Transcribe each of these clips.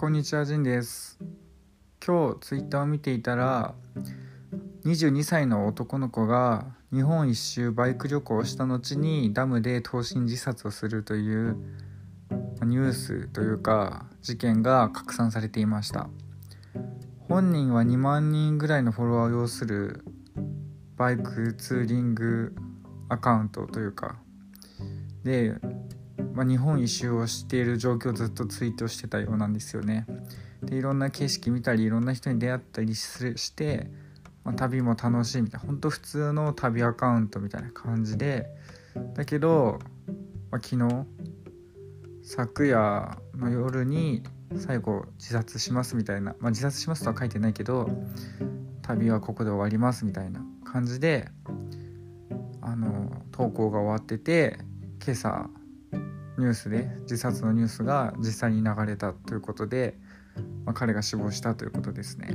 こんにちは、ジンです。今日ツイッターを見ていたら、22歳の男の子が日本一周バイク旅行をした後にダムで投身自殺をするというニュースというか事件が拡散されていました。本人は2万人ぐらいのフォロワーを要するバイクツーリングアカウントというかでまあ、日本一周をしている状況をずっとツイートしてたようなんですよね。でいろんな景色見たりいろんな人に出会ったりして、まあ、旅も楽しいみたいな本当普通の旅アカウントみたいな感じでだけど、まあ、昨日昨夜の夜に最後自殺しますみたいな、まあ、自殺しますとは書いてないけど旅はここで終わりますみたいな感じであの投稿が終わってて今朝ニュースで自殺のニュースが実際に流れたということで、まあ、彼が死亡したということですね。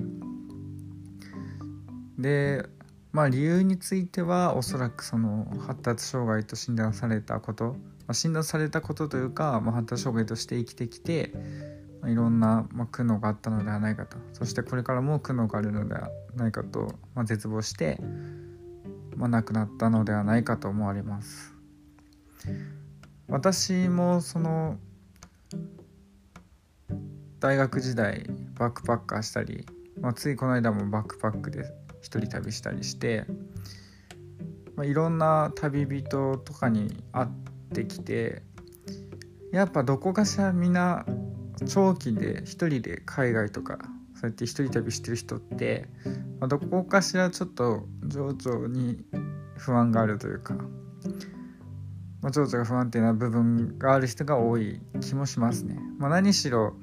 でまあ理由についてはおそらくその発達障害と診断されたこと、まあ、診断されたことというか、まあ、発達障害として生きてきて、まあ、いろんな、ま、苦悩があったのではないかとそしてこれからも苦悩があるのではないかと、まあ、絶望して、まあ、亡くなったのではないかと思われます。私もその大学時代バックパッカーしたり、まあ、ついこの間もバックパックで一人旅したりして、まあ、いろんな旅人とかに会ってきてやっぱどこかしらみんな長期で一人で海外とかそうやって一人旅してる人って、まあ、どこかしらちょっと情緒に不安があるというか。まあ、情緒が不安定な部分がある人が多い気もしますね。まあ、何しろ、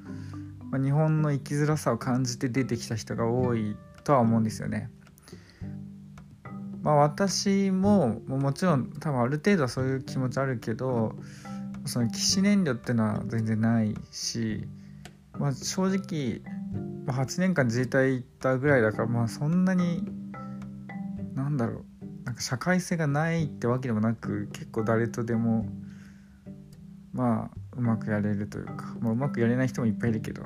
まあ、日本の生きづらさを感じて出てきた人が多いとは思うんですよね。まあ私ももちろん多分ある程度はそういう気持ちあるけどその起死燃料っていうのは全然ないし、まあ、正直ま8年間自衛隊行ったぐらいだからまあそんなになんだろうなんか社会性がないってわけでもなく結構誰とでもまあうまくやれるというか、まあ、うまくやれない人もいっぱいいるけど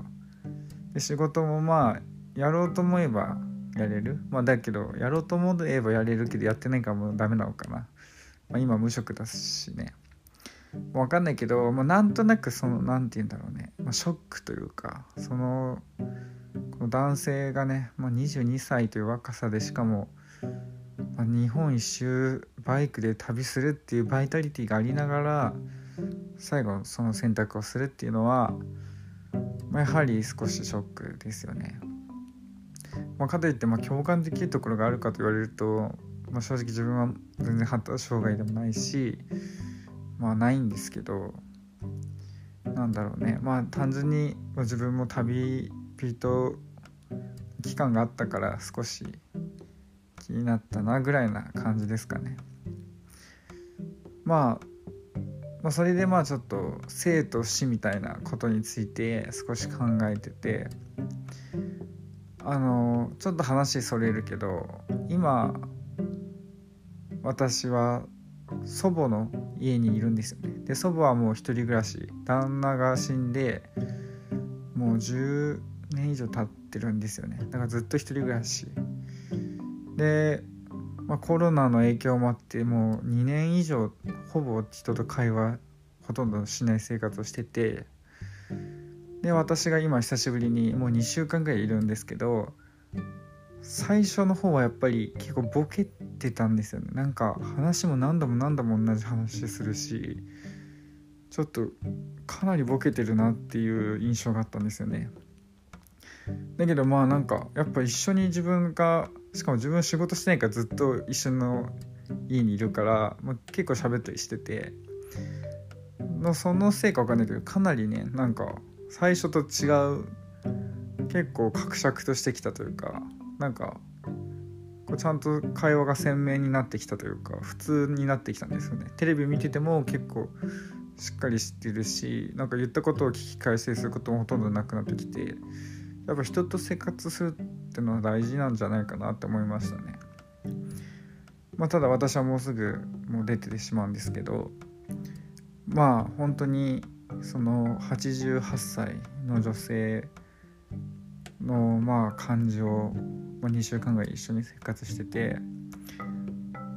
で仕事もまあやろうと思えばやれる。まあだけどやろうと思えばやれるけどやってないからもうダメなのかな、まあ、今無職だしね。分かんないけど、まあ、なんとなくその何て言うんだろうね、まあ、ショックというかそのこの男性がね、まあ、22歳という若さでしかもまあ、日本一周バイクで旅するっていうバイタリティがありながら最後その選択をするっていうのは、まあ、やはり少しショックですよね。まあ、かといってまあ共感できるところがあるかと言われると、まあ、正直自分は全然発達障害でもないしまあないんですけどなんだろうねまあ単純に自分も旅人期間があったから少し気になったなぐらいな感じですかね。まあ、まあ、それでまあちょっと生と死みたいなことについて少し考えててあのちょっと話それるけど今私は祖母の家にいるんですよね。で祖母はもう一人暮らし旦那が死んでもう10年以上経ってるんですよねだからずっと一人暮らしで、まあ、コロナの影響もあってもう2年以上ほぼ人と会話ほとんどしない生活をしててで私が今久しぶりにもう2週間ぐらいいるんですけど最初の方はやっぱり結構ボケてたんですよね。なんか話も何度も何度も同じ話するしちょっとかなりボケてるなっていう印象があったんですよね。だけどまあなんかやっぱ一緒に自分がしかも自分仕事してないからずっと一緒の家にいるから、まあ、結構喋ったりしててのそのせいか分かんないけどかなりねなんか最初と違う結構格尺としてきたというかなんかこうちゃんと会話が鮮明になってきたというか普通になってきたんですよね。テレビ見てても結構しっかり知ってるしなんか言ったことを聞き返しすることもほとんどなくなってきてやっぱ人と生活するってのは大事なんじゃないかなって思いましたね。まあ、ただ私はもうすぐもう出ててしまうんですけどまあ本当にその88歳の女性のまあ感じを、2週間ぐらい一緒に生活してて、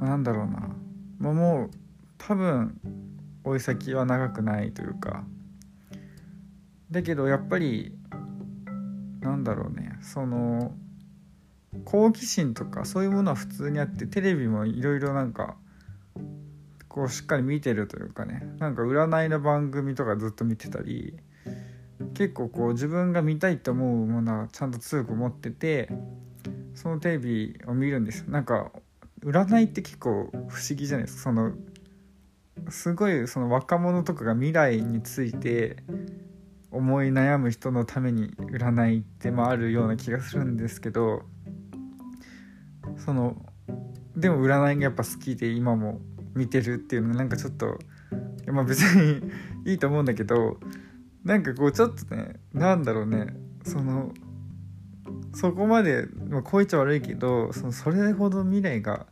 まあ、なんだろうな、まあ、もう多分追い先は長くないというかだけどやっぱりなんだろうねその好奇心とかそういうものは普通にあってテレビもいろいろなんかこうしっかり見てるというかねなんか占いの番組とかずっと見てたり結構こう自分が見たいと思うものはちゃんと強く持っててそのテレビを見るんですなんか占いって結構不思議じゃないですか。そのすごいその若者とかが未来について思い悩む人のために占いってまああるような気がするんですけどそのでも占いがやっぱ好きで今も見てるっていうのはなんかちょっとまあ別に いいと思うんだけどなんかこうちょっとねなんだろうねそのそこまで、まあ、こう言っちゃ悪いけどそのそれほど未来が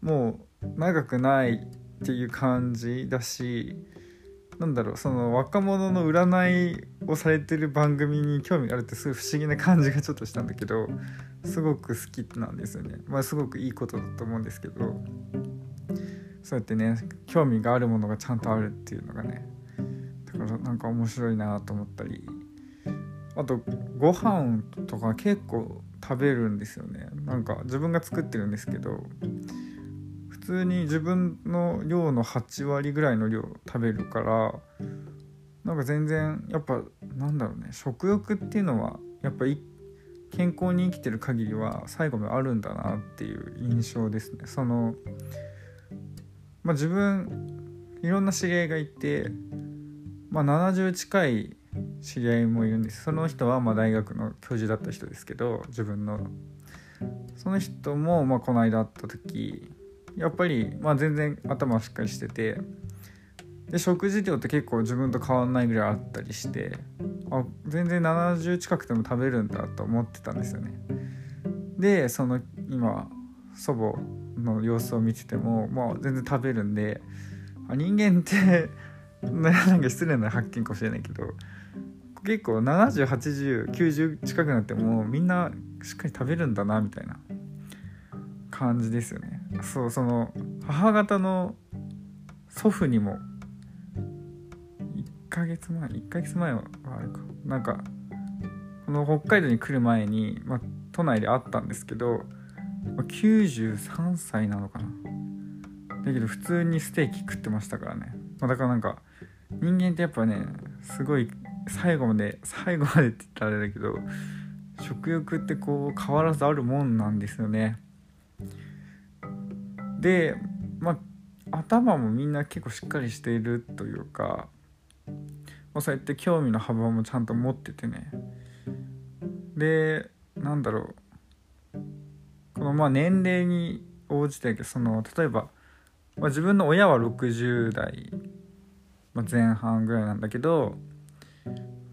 もう長くないっていう感じだしなんだろうその若者の占いをされてる番組に興味があるってすごい不思議な感じがちょっとしたんだけどすごく好きなんですよね。まあすごくいいことだと思うんですけどそうやってね興味があるものがちゃんとあるっていうのがねだからなんか面白いなと思ったりあとご飯とか結構食べるんですよね。なんか自分が作ってるんですけど普通に自分の量の8割ぐらいの量食べるからなんか全然やっぱなんだろうね食欲っていうのはやっぱ健康に生きてる限りは最後まであるんだなっていう印象ですね。そのまあ自分いろんな知り合いがいてまあ70近い知り合いもいるんです。その人はま大学の教授だった人ですけど自分の。その人もまあこの間会った時やっぱり、まあ、全然頭しっかりしててで食事量って結構自分と変わんないぐらいあったりしてあ全然70近くても食べるんだと思ってたんですよね。でその今祖母の様子を見てても、まあ、全然食べるんであ人間って なんか失礼な発見かもしれないけど結構708090近くなってもみんなしっかり食べるんだなみたいな感じですよね。そうその母方の祖父にも1ヶ月前1ヶ月前はあるか。なんかこの北海道に来る前に、ま、都内で会ったんですけど、ま、93歳なのかな。だけど普通にステーキ食ってましたからね、ま、だからなんか人間ってやっぱねすごい最後まで最後までって言ったらあれだけど食欲ってこう変わらずあるもんなんですよね。でまあ頭もみんな結構しっかりしているというか、まあ、そうやって興味の幅もちゃんと持っててね。でなんだろう。このまあ年齢に応じてその例えば、まあ、自分の親は60代前半ぐらいなんだけど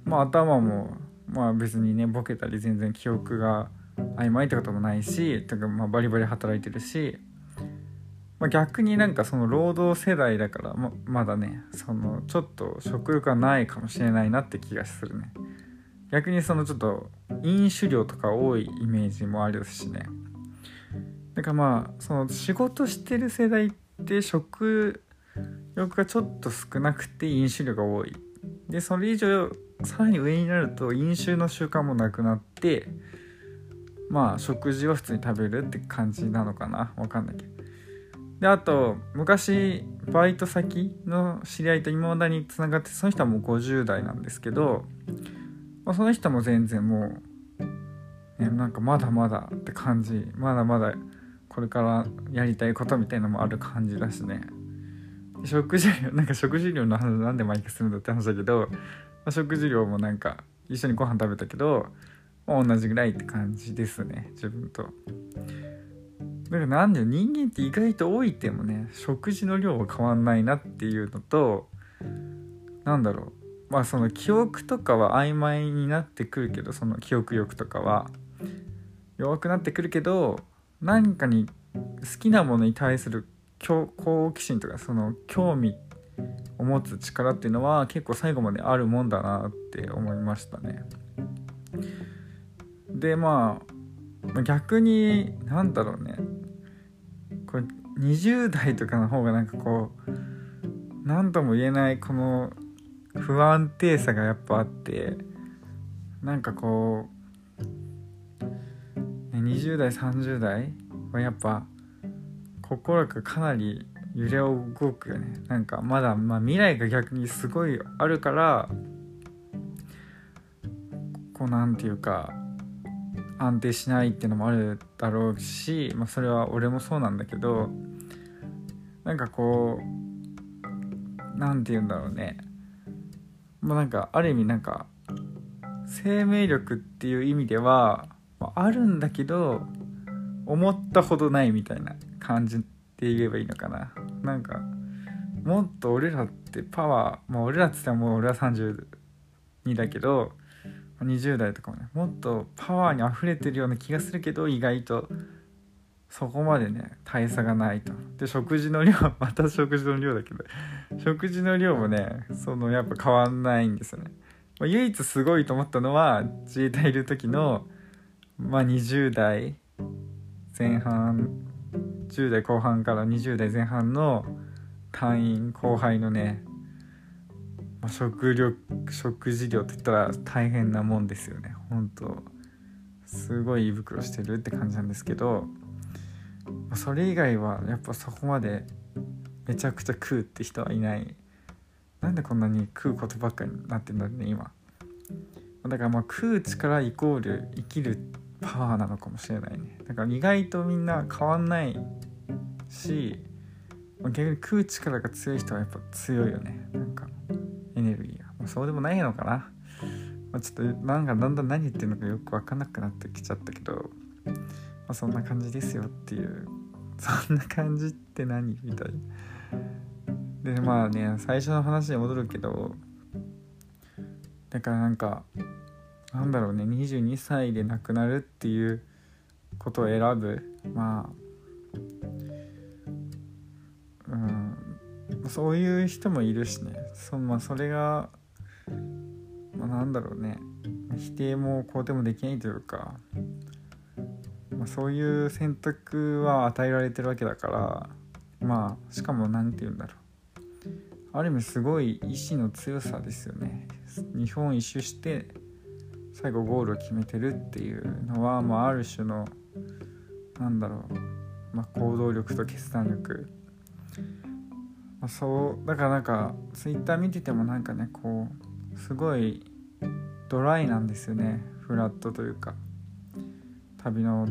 まあ頭もまあ別にねボケたり全然記憶が曖昧ってこともないしとかまあバリバリ働いてるしまあ、逆になんかその労働世代だからままだねそのちょっと食欲がないかもしれないなって気がするね。逆にそのちょっと飲酒量とか多いイメージもあるしね。だからまあその仕事してる世代って食欲がちょっと少なくて飲酒量が多い。でそれ以上さらに上になると飲酒の習慣もなくなってまあ食事は普通に食べるって感じなのかな。わかんないけど。であと昔バイト先の知り合いと今まだにつながってその人はもう50代なんですけど、まあ、その人も全然もう、ね、なんかまだまだって感じまだまだこれからやりたいことみたいのもある感じだしね食事量 なんか食事量の話なんで毎回するんだって話だけど、まあ、食事量もなんか一緒にご飯食べたけど、まあ、同じぐらいって感じですね自分と。だからなんで人間って意外と多いてもね食事の量は変わんないなっていうのとなんだろう。まあその記憶とかは曖昧になってくるけどその記憶力とかは。弱くなってくるけど何かに好きなものに対する好奇心とかその興味を持つ力っていうのは結構最後まであるもんだなって思いましたね。でまあ逆になんだろうね。これ20代とかの方がなんかこう何とも言えないこの不安定さがやっぱあってなんかこう20代30代はやっぱ心がかなり揺れを動くよね。なんかまだ、まあ、未来が逆にすごいあるからこうなんていうか安定しないっていうのもあるだろうし、まあ、それは俺もそうなんだけどなんかこうなんて言うんだろうね。もうなんかある意味なんか生命力っていう意味ではあるんだけど思ったほどないみたいな感じって言えばいいのかな。なんかもっと俺らってパワーまあ俺らっつってももう俺は32だけど20代とかもねもっとパワーに溢れてるような気がするけど意外とそこまでね大差がないと。で食事の量 また食事の量だけど食事の量もねそのやっぱ変わんないんですよね、まあ、唯一すごいと思ったのは自衛隊いる時のまあ20代前半10代後半から20代前半の隊員後輩のね、食料食事量って言ったら大変なもんですよね。本当すごい胃袋してるって感じなんですけどそれ以外はやっぱそこまでめちゃくちゃ食うって人はいない。なんでこんなに食うことばっかになってんだろうね今。だからまあ食う力イコール生きるパワーなのかもしれないね。だから意外とみんな変わんないし逆に食う力が強い人はやっぱ強いよね。なんかネルギーが、まあ、そうでもないのかな、まあ、ちょっとなんかだんだん何言ってるのかよく分かんなくなってきちゃったけど、まあ、そんな感じですよっていう。そんな感じって何みたいな。でまあね最初の話に戻るけどだからなんかなんだろうね22歳で亡くなるっていうことを選ぶ。まあうん。そういう人もいるしねそ,、まあ、それが、まあ、なんだろうね。否定も肯定もできないというか、まあ、そういう選択は与えられてるわけだからまあしかも何て言うんだろう。ある意味すごい意志の強さですよね。日本一周して最後ゴールを決めてるっていうのは、まあ、ある種のなんだろう、まあ、行動力と決断力。そうだからなんかツイッター見ててもなんかねこうすごいドライなんですよね。フラットというか。旅の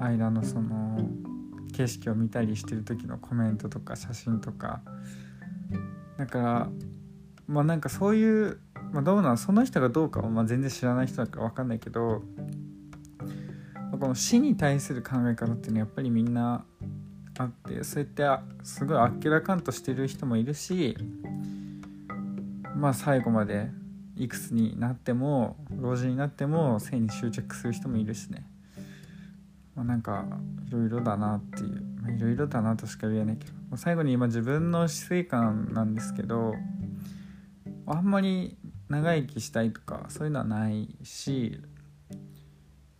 間のその景色を見たりしてる時のコメントとか写真とか。だからまあなんかそういう、まあ、どうなの？その人がどうかはま全然知らない人だから分かんないけど。この死に対する考え方っていうのはやっぱりみんなあってそうやってすごいあっけらかんとしてる人もいるしまあ最後までいくつになっても老人になっても性に執着する人もいるしね、まあ、なんかいろいろだなっていう。いろいろだなとしか言えないけど。最後に今自分の死生観なんですけどあんまり長生きしたいとかそういうのはないし、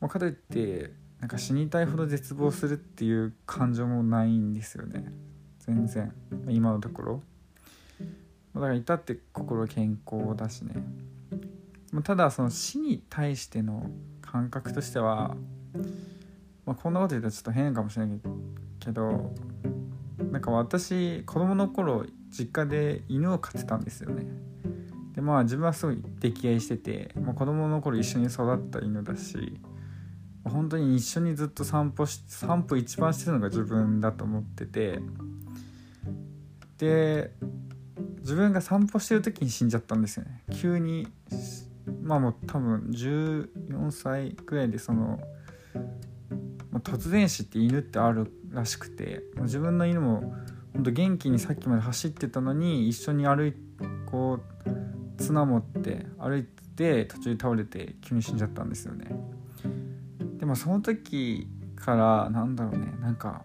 まあ、かといってなんか死にたいほど絶望するっていう感情もないんですよね。全然。今のところ。だから至って心健康だしね。ただその死に対しての感覚としては、まあ、こんなこと言ったらちょっと変かもしれないけどなんか私子供の頃実家で犬を飼ってたんですよね。でまあ自分はすごい溺愛してて、まあ、子供の頃一緒に育った犬だし本当に一緒にずっと散歩し散歩一番してるのが自分だと思ってて。で自分が散歩してる時に死んじゃったんですよね。急にまあもう多分14歳くらいでその突然死って犬ってあるらしくて自分の犬も本当元気にさっきまで走ってたのに一緒に歩いこう綱持って歩いて途中で倒れて急に死んじゃったんですよね。でもその時からなんだろうねなんか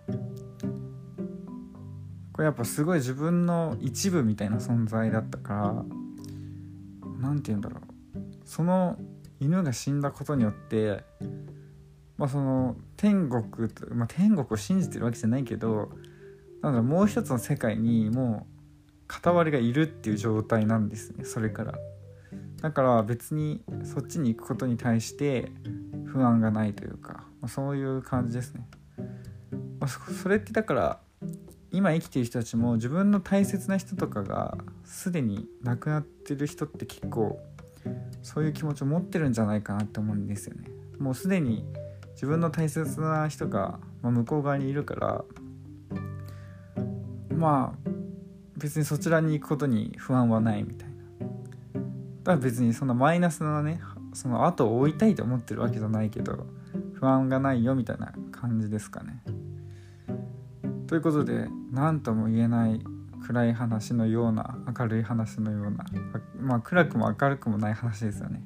これやっぱすごい自分の一部みたいな存在だったから何て言うんだろう。その犬が死んだことによってまあその天国と、まあ、天国を信じてるわけじゃないけどなんだろうもう一つの世界にもう片割れがいるっていう状態なんですねそれから。だから別にそっちに行くことに対して不安がないというか、まあ、そういう感じですね、まあ、それってだから今生きてる人たちも自分の大切な人とかがすでに亡くなってる人って結構そういう気持ちを持ってるんじゃないかなって思うんですよね。もうすでに自分の大切な人が、ま向こう側にいるからまあ別にそちらに行くことに不安はないみたいな。だから別にそんなマイナスなねその後を追いたいと思ってるわけじゃないけど不安がないよみたいな感じですかね。ということで何とも言えない暗い話のような明るい話のようなまあ暗くも明るくもない話ですよね。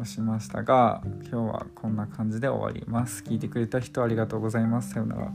をしましたが今日はこんな感じで終わります。聞いてくれた人ありがとうございます。さようなら。